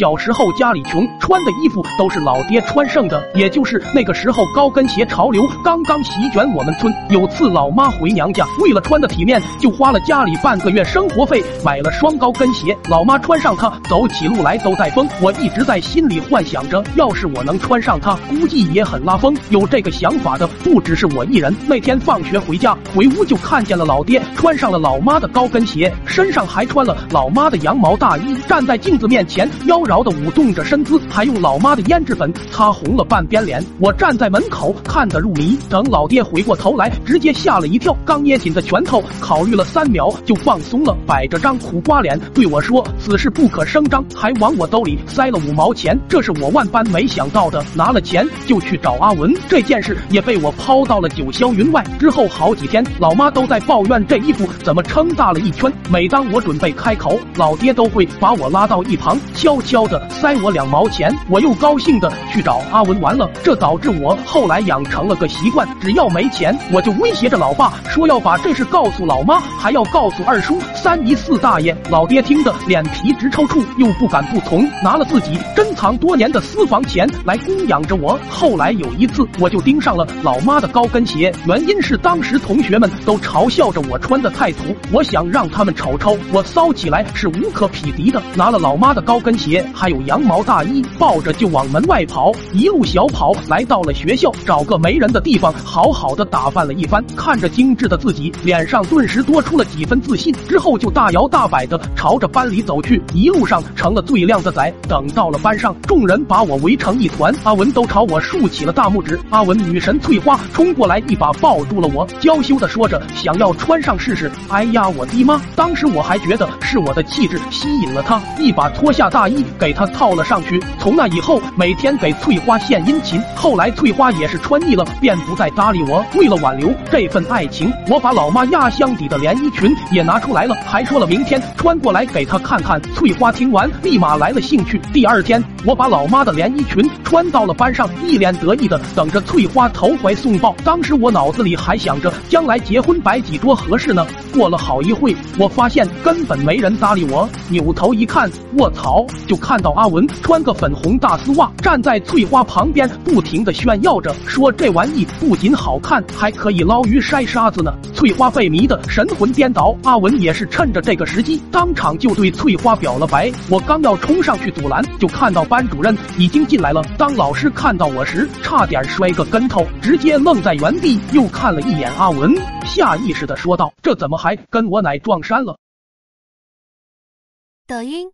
小时候家里穷，穿的衣服都是老爹穿剩的，也就是那个时候高跟鞋潮流刚刚席卷我们村。有次老妈回娘家，为了穿的体面，就花了家里半个月生活费买了双高跟鞋。老妈穿上它，走起路来都带风。我一直在心里幻想着，要是我能穿上它，估计也很拉风。有这个想法的不只是我一人。那天放学回家，回屋就看见了老爹穿上了老妈的高跟鞋，身上还穿了老妈的羊毛大衣，站在镜子面前妖着的舞动着身姿，还用老妈的胭脂粉擦红了半边脸。我站在门口看得入迷，等老爹回过头来，直接吓了一跳，刚捏紧的拳头考虑了三秒就放松了，摆着张苦瓜脸对我说：“此事不可声张。”还往我兜里塞了五毛钱，这是我万般没想到的。拿了钱就去找阿文，这件事也被我抛到了九霄云外。之后好几天，老妈都在抱怨这衣服怎么撑大了一圈。每当我准备开口，老爹都会把我拉到一旁，悄悄的塞我两毛钱。我又高兴的去找阿文玩了，这导致我后来养成了个习惯，只要没钱，我就威胁着老爸说要把这事告诉老妈，还要告诉二叔、三姨、四大爷。老爹听得脸皮直抽搐，又不敢不从，拿了自己珍藏多年的私房钱来供养着我。后来有一次，我就盯上了老妈的高跟鞋，原因是当时同学们都嘲笑着我穿的太土，我想让他们瞅瞅我骚起来是无可匹敌的。拿了老妈的高跟鞋，还有羊毛大衣，抱着就往门外跑，一路小跑来到了学校，找个没人的地方，好好的打扮了一番。看着精致的自己，脸上顿时多出了几分自信。之后就大摇大摆的朝着班里走去，一路上成了最靓的仔。等到了班上，众人把我围成一团，阿文都朝我竖起了大拇指。阿文女神翠花冲过来，一把抱住了我，娇羞的说着想要穿上试试。哎呀，我的妈！当时我还觉得是我的气质吸引了她，一把脱下大衣给她套了上去。从那以后，每天给翠花献殷勤。后来翠花也是穿腻了，便不再搭理我。为了挽留这份爱情，我把老妈压箱底的连衣裙也拿出来了，还说了明天穿过来给她看看。翠花听完，立马来了兴趣。第二天，我把老妈的连衣裙穿到了班上，一脸得意的等着翠花投怀送抱。当时我脑子里还想着将来结婚摆几桌合适呢。过了好一会，我发现根本没人搭理我，扭头一看，卧槽！就看到阿文穿个粉红大丝袜，站在翠花旁边，不停的炫耀着，说这玩意不仅好看，还可以捞鱼筛沙子呢。翠花被迷得神魂颠倒，阿文也是趁着这个时机，当场就对翠花表了白。我刚要冲上去阻拦，就看到班主任已经进来了。当老师看到我时，差点摔个跟头，直接愣在原地，又看了一眼阿文，下意识的说道：“这怎么还跟我奶撞衫了？”抖音。